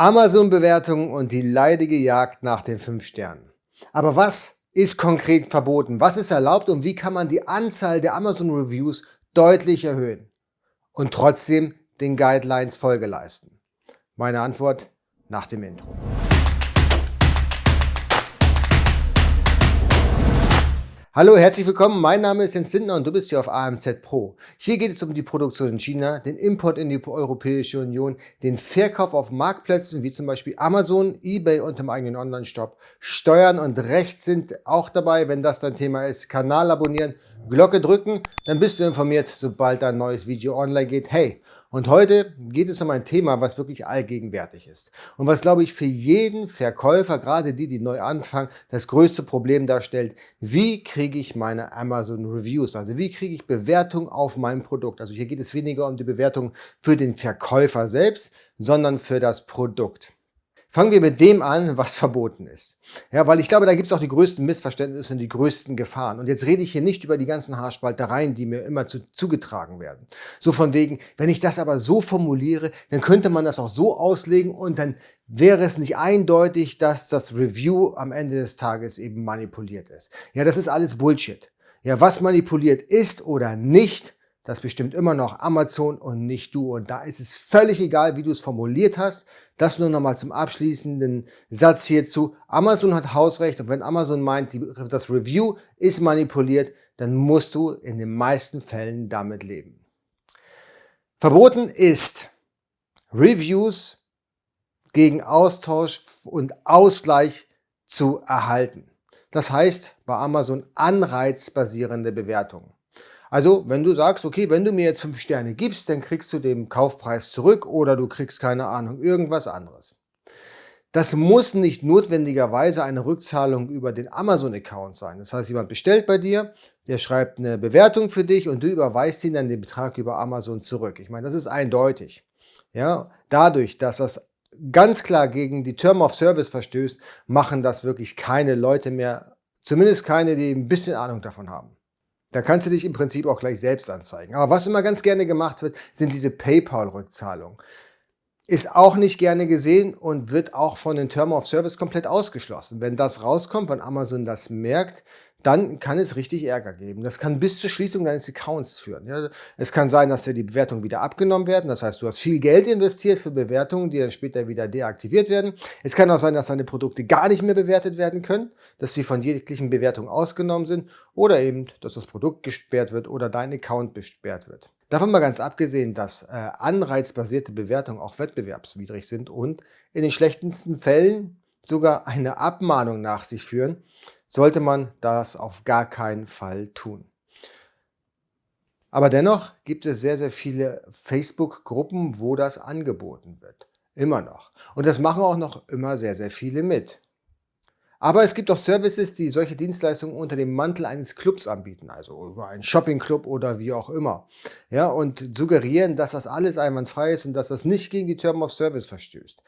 Amazon-Bewertungen und die leidige Jagd nach den 5 Sternen. Aber was ist konkret verboten? Was ist erlaubt und wie kann man die Anzahl der Amazon-Reviews deutlich erhöhen und trotzdem den Guidelines Folge leisten? Meine Antwort nach dem Intro. Hallo, herzlich willkommen. Mein Name ist Jens Lindner und du bist hier auf AMZ Pro. Hier geht es um die Produktion in China, den Import in die Europäische Union, den Verkauf auf Marktplätzen wie zum Beispiel Amazon, eBay und dem eigenen Online-Shop. Steuern und Recht sind auch dabei, wenn das dein Thema ist. Kanal abonnieren, Glocke drücken, dann bist du informiert, sobald ein neues Video online geht. Hey, und heute geht es um ein Thema, was wirklich allgegenwärtig ist. Und was, glaube ich, für jeden Verkäufer, gerade die, die neu anfangen, das größte Problem darstellt. Wie kriege ich meine Amazon Reviews? Also wie kriege ich Bewertung auf mein Produkt? Also hier geht es weniger um die Bewertung für den Verkäufer selbst, sondern für das Produkt. Fangen wir mit dem an, was verboten ist. Ja, weil ich glaube, da gibt es auch die größten Missverständnisse und die größten Gefahren. Und jetzt rede ich hier nicht über die ganzen Haarspaltereien, die mir immer zu, zugetragen werden. So von wegen, wenn ich das aber so formuliere, dann könnte man das auch so auslegen und dann wäre es nicht eindeutig, dass das Review am Ende des Tages eben manipuliert ist. Ja, das ist alles Bullshit. Ja, was manipuliert ist oder nicht, das bestimmt immer noch Amazon und nicht du. Und da ist es völlig egal, wie du es formuliert hast. Das nur nochmal zum abschließenden Satz hierzu. Amazon hat Hausrecht und wenn Amazon meint, die, das Review ist manipuliert, dann musst du in den meisten Fällen damit leben. Verboten ist, Reviews gegen Austausch und Ausgleich zu erhalten. Das heißt bei Amazon anreizbasierende Bewertungen. Also, wenn du sagst, okay, wenn du mir jetzt fünf Sterne gibst, dann kriegst du den Kaufpreis zurück oder du kriegst keine Ahnung, irgendwas anderes. Das muss nicht notwendigerweise eine Rückzahlung über den Amazon-Account sein. Das heißt, jemand bestellt bei dir, der schreibt eine Bewertung für dich und du überweist ihn dann den Betrag über Amazon zurück. Ich meine, das ist eindeutig. Ja, dadurch, dass das ganz klar gegen die Term of Service verstößt, machen das wirklich keine Leute mehr, zumindest keine, die ein bisschen Ahnung davon haben. Da kannst du dich im Prinzip auch gleich selbst anzeigen. Aber was immer ganz gerne gemacht wird, sind diese PayPal-Rückzahlungen. Ist auch nicht gerne gesehen und wird auch von den Term of Service komplett ausgeschlossen. Wenn das rauskommt, wenn Amazon das merkt, dann kann es richtig Ärger geben. Das kann bis zur Schließung deines Accounts führen. Ja, es kann sein, dass dir die Bewertungen wieder abgenommen werden. Das heißt, du hast viel Geld investiert für Bewertungen, die dann später wieder deaktiviert werden. Es kann auch sein, dass deine Produkte gar nicht mehr bewertet werden können, dass sie von jeglichen Bewertungen ausgenommen sind oder eben, dass das Produkt gesperrt wird oder dein Account gesperrt wird. Davon mal ganz abgesehen, dass äh, anreizbasierte Bewertungen auch wettbewerbswidrig sind und in den schlechtesten Fällen sogar eine Abmahnung nach sich führen, sollte man das auf gar keinen Fall tun. Aber dennoch gibt es sehr, sehr viele Facebook-Gruppen, wo das angeboten wird. Immer noch. Und das machen auch noch immer sehr, sehr viele mit. Aber es gibt auch Services, die solche Dienstleistungen unter dem Mantel eines Clubs anbieten, also über einen Shoppingclub oder wie auch immer. Ja, und suggerieren, dass das alles einwandfrei ist und dass das nicht gegen die Term of Service verstößt.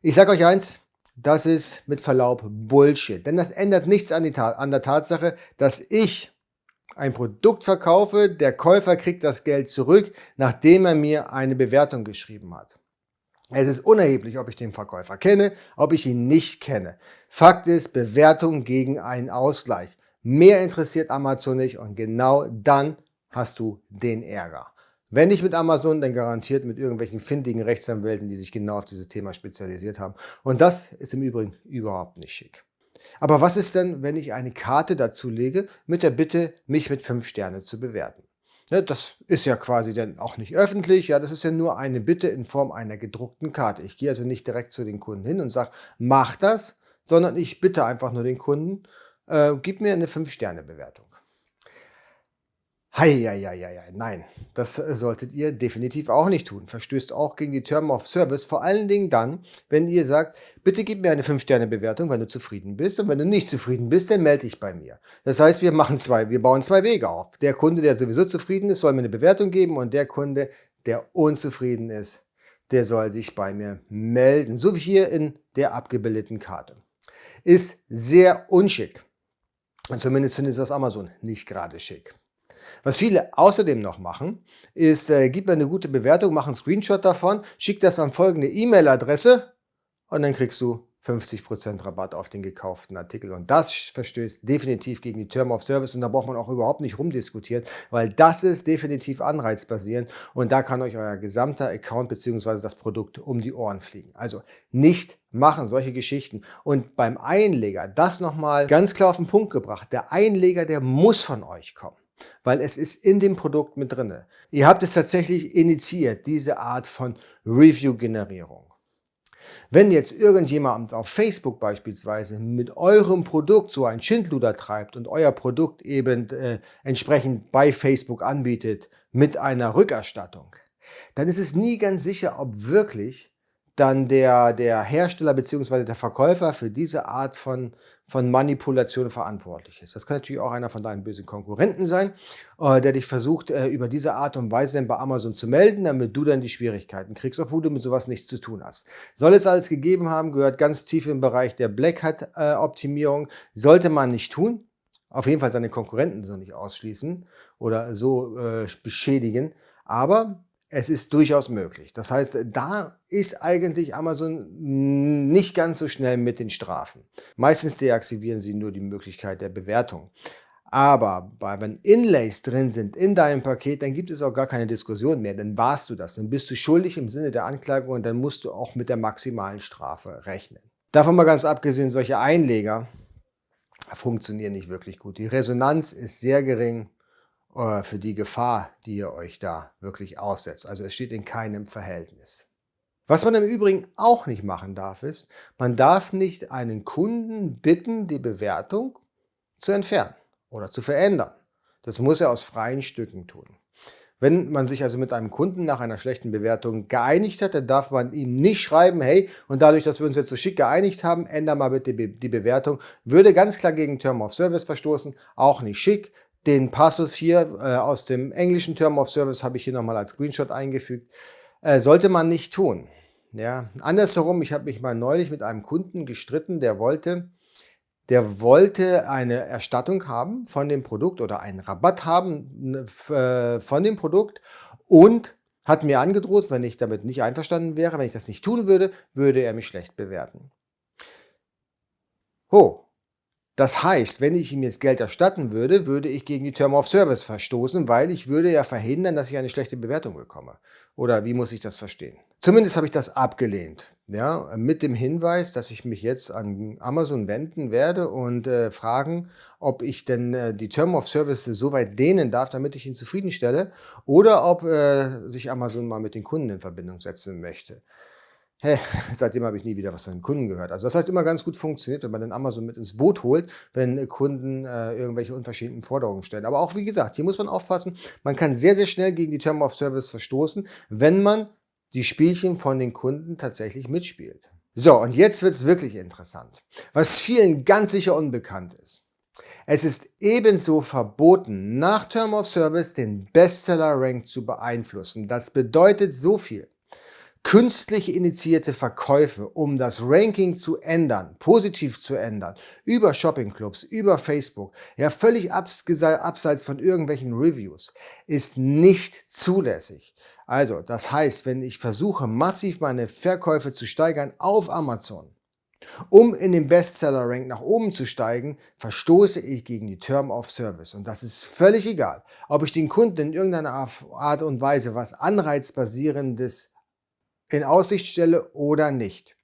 Ich sage euch eins, das ist mit Verlaub Bullshit. Denn das ändert nichts an, an, der Tatsache, dass ich ein Produkt verkaufe, der Käufer kriegt das Geld zurück, nachdem er mir eine Bewertung geschrieben hat. Es ist unerheblich, ob ich den Verkäufer kenne, ob ich ihn nicht kenne. Fakt ist, Bewertung gegen einen Ausgleich. Mehr interessiert Amazon nicht und genau dann hast du den Ärger. Wenn nicht mit Amazon, dann garantiert mit irgendwelchen findigen Rechtsanwälten, die sich genau auf dieses Thema spezialisiert haben. Und das ist im Übrigen überhaupt nicht schick. Aber was ist denn, wenn ich eine Karte dazu lege mit der Bitte, mich mit fünf Sternen zu bewerten? Ja, das ist ja quasi dann auch nicht öffentlich. Ja, das ist ja nur eine Bitte in Form einer gedruckten Karte. Ich gehe also nicht direkt zu den Kunden hin und sage, mach das, sondern ich bitte einfach nur den Kunden, äh, gib mir eine fünf Sterne Bewertung. Heieieiei, nein, das solltet ihr definitiv auch nicht tun. Verstößt auch gegen die Term of Service, vor allen Dingen dann, wenn ihr sagt, bitte gib mir eine 5-Sterne-Bewertung, wenn du zufrieden bist. Und wenn du nicht zufrieden bist, dann melde dich bei mir. Das heißt, wir machen zwei, wir bauen zwei Wege auf. Der Kunde, der sowieso zufrieden ist, soll mir eine Bewertung geben und der Kunde, der unzufrieden ist, der soll sich bei mir melden. So wie hier in der abgebildeten Karte. Ist sehr unschick. Und zumindest findet das Amazon nicht gerade schick. Was viele außerdem noch machen, ist, äh, gib mir eine gute Bewertung, mach einen Screenshot davon, schick das an folgende E-Mail-Adresse und dann kriegst du 50% Rabatt auf den gekauften Artikel. Und das verstößt definitiv gegen die Term of Service und da braucht man auch überhaupt nicht rumdiskutieren, weil das ist definitiv anreizbasierend und da kann euch euer gesamter Account bzw. das Produkt um die Ohren fliegen. Also nicht machen solche Geschichten. Und beim Einleger, das nochmal ganz klar auf den Punkt gebracht, der Einleger, der muss von euch kommen weil es ist in dem Produkt mit drinne. Ihr habt es tatsächlich initiiert, diese Art von Review-Generierung. Wenn jetzt irgendjemand auf Facebook beispielsweise mit eurem Produkt so ein Schindluder treibt und euer Produkt eben äh, entsprechend bei Facebook anbietet mit einer Rückerstattung, dann ist es nie ganz sicher, ob wirklich dann der, der Hersteller bzw. der Verkäufer für diese Art von, von Manipulation verantwortlich ist. Das kann natürlich auch einer von deinen bösen Konkurrenten sein, äh, der dich versucht, äh, über diese Art und Weise dann bei Amazon zu melden, damit du dann die Schwierigkeiten kriegst, obwohl du mit sowas nichts zu tun hast. Soll es alles gegeben haben, gehört ganz tief im Bereich der Black Hat-Optimierung, äh, sollte man nicht tun. Auf jeden Fall seine Konkurrenten so nicht ausschließen oder so äh, beschädigen. Aber es ist durchaus möglich. Das heißt, da ist eigentlich Amazon nicht ganz so schnell mit den Strafen. Meistens deaktivieren sie nur die Möglichkeit der Bewertung. Aber wenn Inlays drin sind in deinem Paket, dann gibt es auch gar keine Diskussion mehr. Dann warst du das. Dann bist du schuldig im Sinne der Anklage und dann musst du auch mit der maximalen Strafe rechnen. Davon mal ganz abgesehen, solche Einleger funktionieren nicht wirklich gut. Die Resonanz ist sehr gering für die Gefahr, die ihr euch da wirklich aussetzt. Also es steht in keinem Verhältnis. Was man im Übrigen auch nicht machen darf, ist, man darf nicht einen Kunden bitten, die Bewertung zu entfernen oder zu verändern. Das muss er aus freien Stücken tun. Wenn man sich also mit einem Kunden nach einer schlechten Bewertung geeinigt hat, dann darf man ihm nicht schreiben, hey, und dadurch, dass wir uns jetzt so schick geeinigt haben, änder mal bitte die Bewertung. Würde ganz klar gegen Term of Service verstoßen, auch nicht schick. Den Passus hier äh, aus dem englischen Term of Service habe ich hier nochmal als Screenshot eingefügt. Äh, sollte man nicht tun. Ja, andersherum, ich habe mich mal neulich mit einem Kunden gestritten, der wollte, der wollte eine Erstattung haben von dem Produkt oder einen Rabatt haben äh, von dem Produkt und hat mir angedroht, wenn ich damit nicht einverstanden wäre, wenn ich das nicht tun würde, würde er mich schlecht bewerten. Ho, das heißt, wenn ich ihm jetzt Geld erstatten würde, würde ich gegen die Term of Service verstoßen, weil ich würde ja verhindern, dass ich eine schlechte Bewertung bekomme. Oder wie muss ich das verstehen? Zumindest habe ich das abgelehnt. Ja, mit dem Hinweis, dass ich mich jetzt an Amazon wenden werde und äh, fragen, ob ich denn äh, die Term of Service so weit dehnen darf, damit ich ihn zufriedenstelle, oder ob äh, sich Amazon mal mit den Kunden in Verbindung setzen möchte. Hey, seitdem habe ich nie wieder was von den Kunden gehört. Also das hat immer ganz gut funktioniert, wenn man den Amazon mit ins Boot holt, wenn Kunden äh, irgendwelche unverschämten Forderungen stellen. Aber auch wie gesagt, hier muss man aufpassen, man kann sehr, sehr schnell gegen die Term of Service verstoßen, wenn man die Spielchen von den Kunden tatsächlich mitspielt. So, und jetzt wird's wirklich interessant. Was vielen ganz sicher unbekannt ist. Es ist ebenso verboten, nach Term of Service den Bestseller-Rank zu beeinflussen. Das bedeutet so viel künstlich initiierte Verkäufe, um das Ranking zu ändern, positiv zu ändern, über Shoppingclubs, über Facebook, ja völlig abseits von irgendwelchen Reviews, ist nicht zulässig. Also, das heißt, wenn ich versuche, massiv meine Verkäufe zu steigern auf Amazon, um in den Bestseller-Rank nach oben zu steigen, verstoße ich gegen die Term of Service. Und das ist völlig egal, ob ich den Kunden in irgendeiner Art und Weise was Anreizbasierendes in Aussicht stelle oder nicht.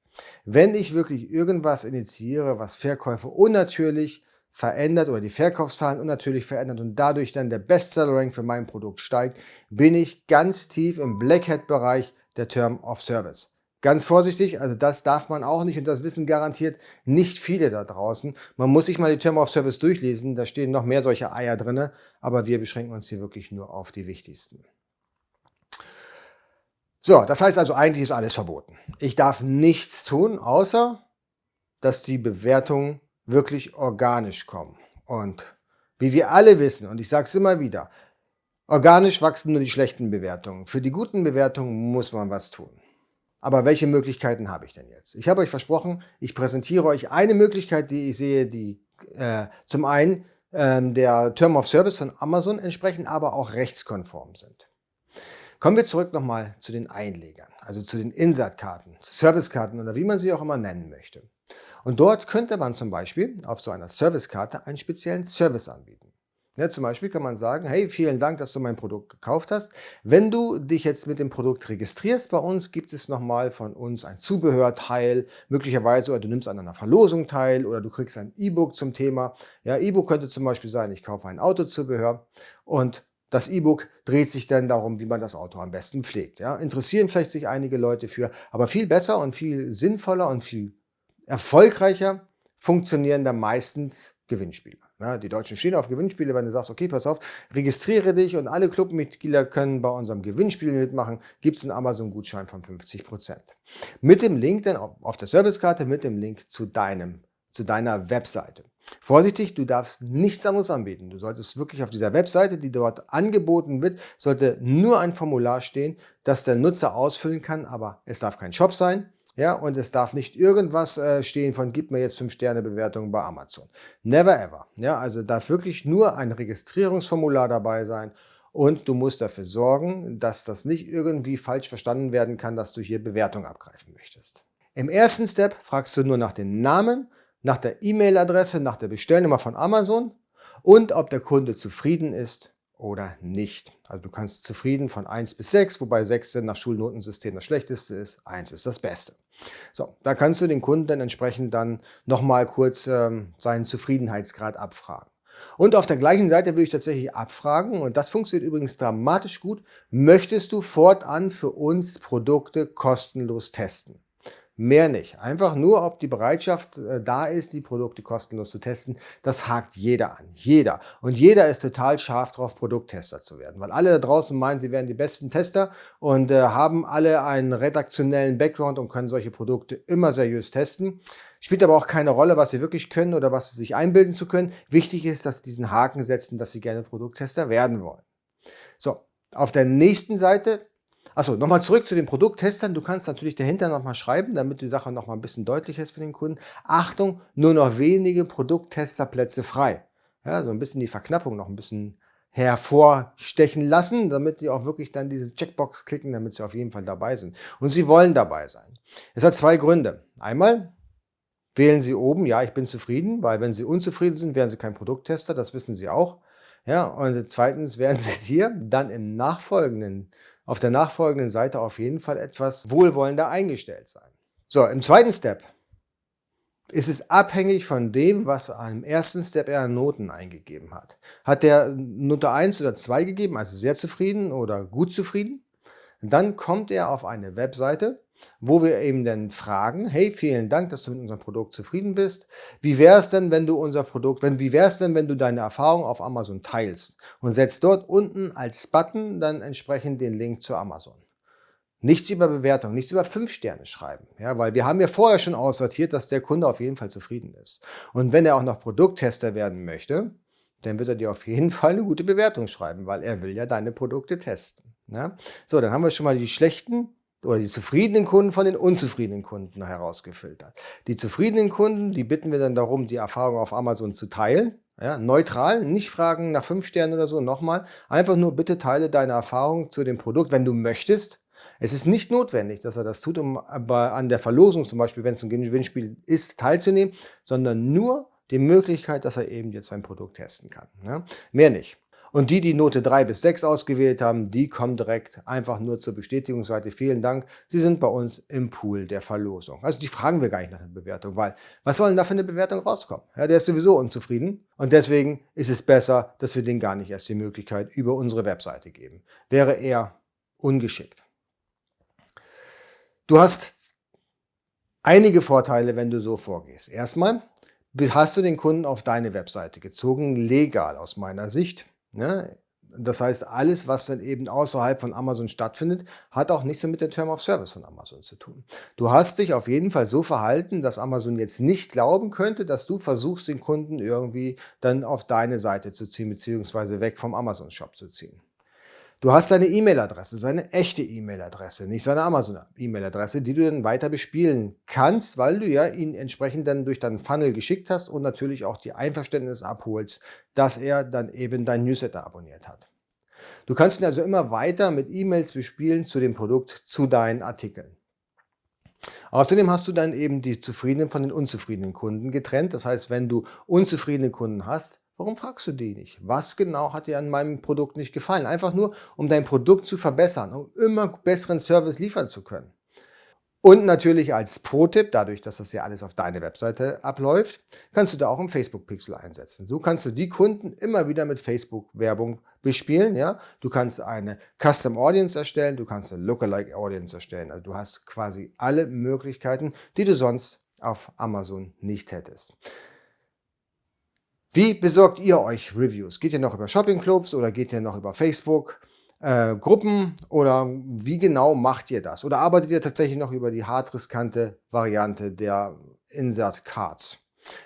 Wenn ich wirklich irgendwas initiiere, was Verkäufe unnatürlich verändert oder die Verkaufszahlen unnatürlich verändert und dadurch dann der Bestseller-Rank für mein Produkt steigt, bin ich ganz tief im Black Hat-Bereich der Term of Service. Ganz vorsichtig, also das darf man auch nicht und das wissen garantiert nicht viele da draußen. Man muss sich mal die Term of Service durchlesen, da stehen noch mehr solche Eier drinne, aber wir beschränken uns hier wirklich nur auf die wichtigsten. So, das heißt also, eigentlich ist alles verboten. Ich darf nichts tun, außer dass die Bewertungen wirklich organisch kommen. Und wie wir alle wissen, und ich sage es immer wieder, organisch wachsen nur die schlechten Bewertungen. Für die guten Bewertungen muss man was tun. Aber welche Möglichkeiten habe ich denn jetzt? Ich habe euch versprochen, ich präsentiere euch eine Möglichkeit, die ich sehe, die äh, zum einen äh, der Term of Service von Amazon entsprechen, aber auch rechtskonform sind. Kommen wir zurück nochmal zu den Einlegern. also zu den Insertkarten, Servicekarten oder wie man sie auch immer nennen möchte. Und dort könnte man zum Beispiel auf so einer Servicekarte einen speziellen Service anbieten. Ja, zum Beispiel kann man sagen, hey, vielen Dank, dass du mein Produkt gekauft hast. Wenn du dich jetzt mit dem Produkt registrierst bei uns, gibt es nochmal von uns ein Zubehörteil, möglicherweise, oder du nimmst an einer Verlosung teil oder du kriegst ein E-Book zum Thema. Ja, E-Book könnte zum Beispiel sein, ich kaufe ein Autozubehör und das E-Book dreht sich dann darum, wie man das Auto am besten pflegt. Ja, interessieren vielleicht sich einige Leute für, aber viel besser und viel sinnvoller und viel erfolgreicher funktionieren da meistens Gewinnspiele. Ja, die Deutschen stehen auf Gewinnspiele, wenn du sagst, okay, pass auf, registriere dich und alle Clubmitglieder können bei unserem Gewinnspiel mitmachen, gibt es einen Amazon-Gutschein von 50%. Mit dem Link dann auf der Servicekarte, mit dem Link zu deinem, zu deiner Webseite. Vorsichtig, du darfst nichts anderes anbieten. Du solltest wirklich auf dieser Webseite, die dort angeboten wird, sollte nur ein Formular stehen, das der Nutzer ausfüllen kann, aber es darf kein Shop sein, ja, und es darf nicht irgendwas äh, stehen von, gib mir jetzt 5 Sterne Bewertung bei Amazon. Never ever. Ja, also darf wirklich nur ein Registrierungsformular dabei sein. Und du musst dafür sorgen, dass das nicht irgendwie falsch verstanden werden kann, dass du hier Bewertung abgreifen möchtest. Im ersten Step fragst du nur nach dem Namen, nach der E-Mail-Adresse, nach der Bestellnummer von Amazon und ob der Kunde zufrieden ist oder nicht. Also du kannst zufrieden von 1 bis 6, wobei 6 dann nach Schulnotensystem das schlechteste ist, 1 ist das Beste. So, da kannst du den Kunden dann entsprechend dann nochmal kurz ähm, seinen Zufriedenheitsgrad abfragen. Und auf der gleichen Seite würde ich tatsächlich abfragen, und das funktioniert übrigens dramatisch gut, möchtest du fortan für uns Produkte kostenlos testen? Mehr nicht. Einfach nur, ob die Bereitschaft äh, da ist, die Produkte kostenlos zu testen. Das hakt jeder an. Jeder. Und jeder ist total scharf drauf, Produkttester zu werden. Weil alle da draußen meinen, sie wären die besten Tester und äh, haben alle einen redaktionellen Background und können solche Produkte immer seriös testen. Spielt aber auch keine Rolle, was sie wirklich können oder was sie sich einbilden zu können. Wichtig ist, dass sie diesen Haken setzen, dass sie gerne Produkttester werden wollen. So, auf der nächsten Seite Achso, nochmal zurück zu den Produkttestern. Du kannst natürlich dahinter nochmal schreiben, damit die Sache nochmal ein bisschen deutlicher ist für den Kunden. Achtung, nur noch wenige Produkttesterplätze frei. Ja, so ein bisschen die Verknappung noch ein bisschen hervorstechen lassen, damit die auch wirklich dann diese Checkbox klicken, damit sie auf jeden Fall dabei sind. Und sie wollen dabei sein. Es hat zwei Gründe. Einmal wählen sie oben, ja, ich bin zufrieden, weil wenn sie unzufrieden sind, wären sie kein Produkttester, das wissen sie auch. Ja, und zweitens werden sie hier dann im nachfolgenden auf der nachfolgenden Seite auf jeden Fall etwas wohlwollender eingestellt sein. So, im zweiten Step ist es abhängig von dem, was am ersten Step er an Noten eingegeben hat. Hat der Note 1 oder 2 gegeben, also sehr zufrieden oder gut zufrieden, dann kommt er auf eine Webseite, wo wir eben dann fragen, hey, vielen Dank, dass du mit unserem Produkt zufrieden bist. Wie wäre es denn, wenn du unser Produkt, wenn, wie wäre es denn, wenn du deine Erfahrung auf Amazon teilst und setzt dort unten als Button dann entsprechend den Link zu Amazon. Nichts über Bewertung, nichts über fünf Sterne schreiben, ja, weil wir haben ja vorher schon aussortiert, dass der Kunde auf jeden Fall zufrieden ist. Und wenn er auch noch Produkttester werden möchte, dann wird er dir auf jeden Fall eine gute Bewertung schreiben, weil er will ja deine Produkte testen. Ja? So, dann haben wir schon mal die schlechten oder die zufriedenen Kunden von den unzufriedenen Kunden herausgefiltert. Die zufriedenen Kunden, die bitten wir dann darum, die Erfahrung auf Amazon zu teilen. Ja, neutral, nicht fragen nach fünf Sternen oder so. Nochmal, einfach nur bitte teile deine Erfahrung zu dem Produkt, wenn du möchtest. Es ist nicht notwendig, dass er das tut, um an der Verlosung zum Beispiel, wenn es ein Gewinnspiel ist, teilzunehmen, sondern nur die Möglichkeit, dass er eben jetzt sein Produkt testen kann. Ja? Mehr nicht. Und die, die Note 3 bis 6 ausgewählt haben, die kommen direkt einfach nur zur Bestätigungsseite. Vielen Dank, Sie sind bei uns im Pool der Verlosung. Also die fragen wir gar nicht nach der Bewertung, weil was soll denn da für eine Bewertung rauskommen? Ja, der ist sowieso unzufrieden und deswegen ist es besser, dass wir denen gar nicht erst die Möglichkeit über unsere Webseite geben. Wäre eher ungeschickt. Du hast einige Vorteile, wenn du so vorgehst. Erstmal hast du den Kunden auf deine Webseite gezogen, legal aus meiner Sicht. Ne? Das heißt, alles, was dann eben außerhalb von Amazon stattfindet, hat auch nichts mit der Term of Service von Amazon zu tun. Du hast dich auf jeden Fall so verhalten, dass Amazon jetzt nicht glauben könnte, dass du versuchst, den Kunden irgendwie dann auf deine Seite zu ziehen, beziehungsweise weg vom Amazon Shop zu ziehen. Du hast seine E-Mail-Adresse, seine echte E-Mail-Adresse, nicht seine Amazon-E-Mail-Adresse, die du dann weiter bespielen kannst, weil du ja ihn entsprechend dann durch deinen Funnel geschickt hast und natürlich auch die Einverständnis abholst, dass er dann eben dein Newsletter abonniert hat. Du kannst ihn also immer weiter mit E-Mails bespielen zu dem Produkt, zu deinen Artikeln. Außerdem hast du dann eben die zufriedenen von den unzufriedenen Kunden getrennt. Das heißt, wenn du unzufriedene Kunden hast, warum fragst du die nicht? Was genau hat dir an meinem Produkt nicht gefallen? Einfach nur, um dein Produkt zu verbessern, um immer besseren Service liefern zu können. Und natürlich als Pro-Tipp, dadurch, dass das ja alles auf deine Webseite abläuft, kannst du da auch einen Facebook-Pixel einsetzen. So kannst du die Kunden immer wieder mit Facebook-Werbung bespielen. Ja? Du kannst eine Custom Audience erstellen, du kannst eine Lookalike Audience erstellen. Also du hast quasi alle Möglichkeiten, die du sonst auf Amazon nicht hättest. Wie besorgt ihr euch Reviews? Geht ihr noch über Shopping Clubs oder geht ihr noch über Facebook? äh, Gruppen oder wie genau macht ihr das? Oder arbeitet ihr tatsächlich noch über die hart riskante Variante der Insert Cards?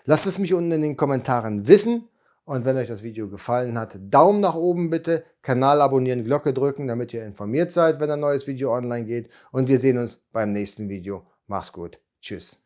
Lasst es mich unten in den Kommentaren wissen. Und wenn euch das Video gefallen hat, Daumen nach oben bitte, Kanal abonnieren, Glocke drücken, damit ihr informiert seid, wenn ein neues Video online geht. Und wir sehen uns beim nächsten Video. Mach's gut. Tschüss.